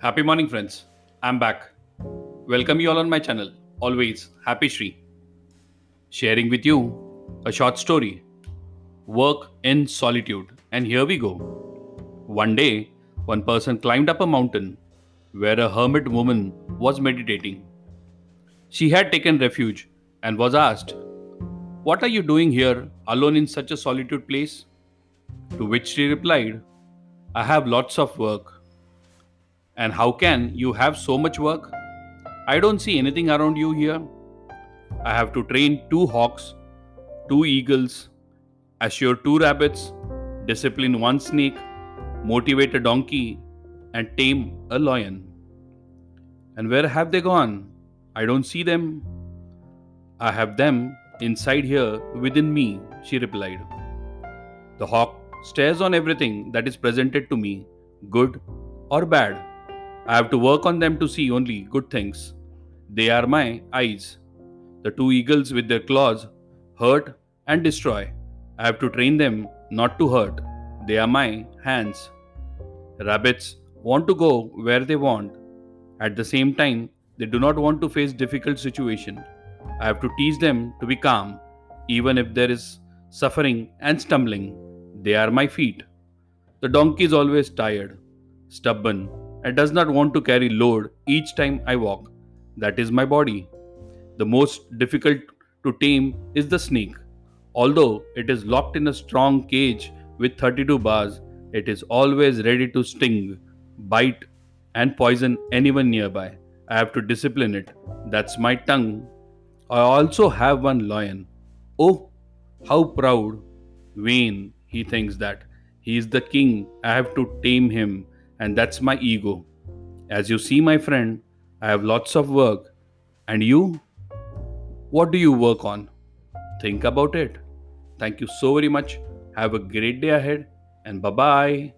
Happy morning, friends. I'm back. Welcome you all on my channel. Always Happy Shri. Sharing with you a short story Work in Solitude. And here we go. One day, one person climbed up a mountain where a hermit woman was meditating. She had taken refuge and was asked, What are you doing here alone in such a solitude place? To which she replied, I have lots of work. And how can you have so much work? I don't see anything around you here. I have to train two hawks, two eagles, assure two rabbits, discipline one snake, motivate a donkey, and tame a lion. And where have they gone? I don't see them. I have them inside here within me, she replied. The hawk stares on everything that is presented to me, good or bad. I have to work on them to see only good things. They are my eyes. The two eagles with their claws hurt and destroy. I have to train them not to hurt. They are my hands. Rabbits want to go where they want. At the same time, they do not want to face difficult situation. I have to teach them to be calm, even if there is suffering and stumbling. They are my feet. The donkey is always tired, stubborn, and does not want to carry load each time I walk. That is my body. The most difficult to tame is the snake. Although it is locked in a strong cage with 32 bars, it is always ready to sting, bite, and poison anyone nearby. I have to discipline it. That's my tongue. I also have one lion. Oh, how proud, vain, he thinks that. He is the king. I have to tame him, and that's my ego. As you see, my friend, I have lots of work. And you? What do you work on? Think about it. Thank you so very much. Have a great day ahead, and bye bye.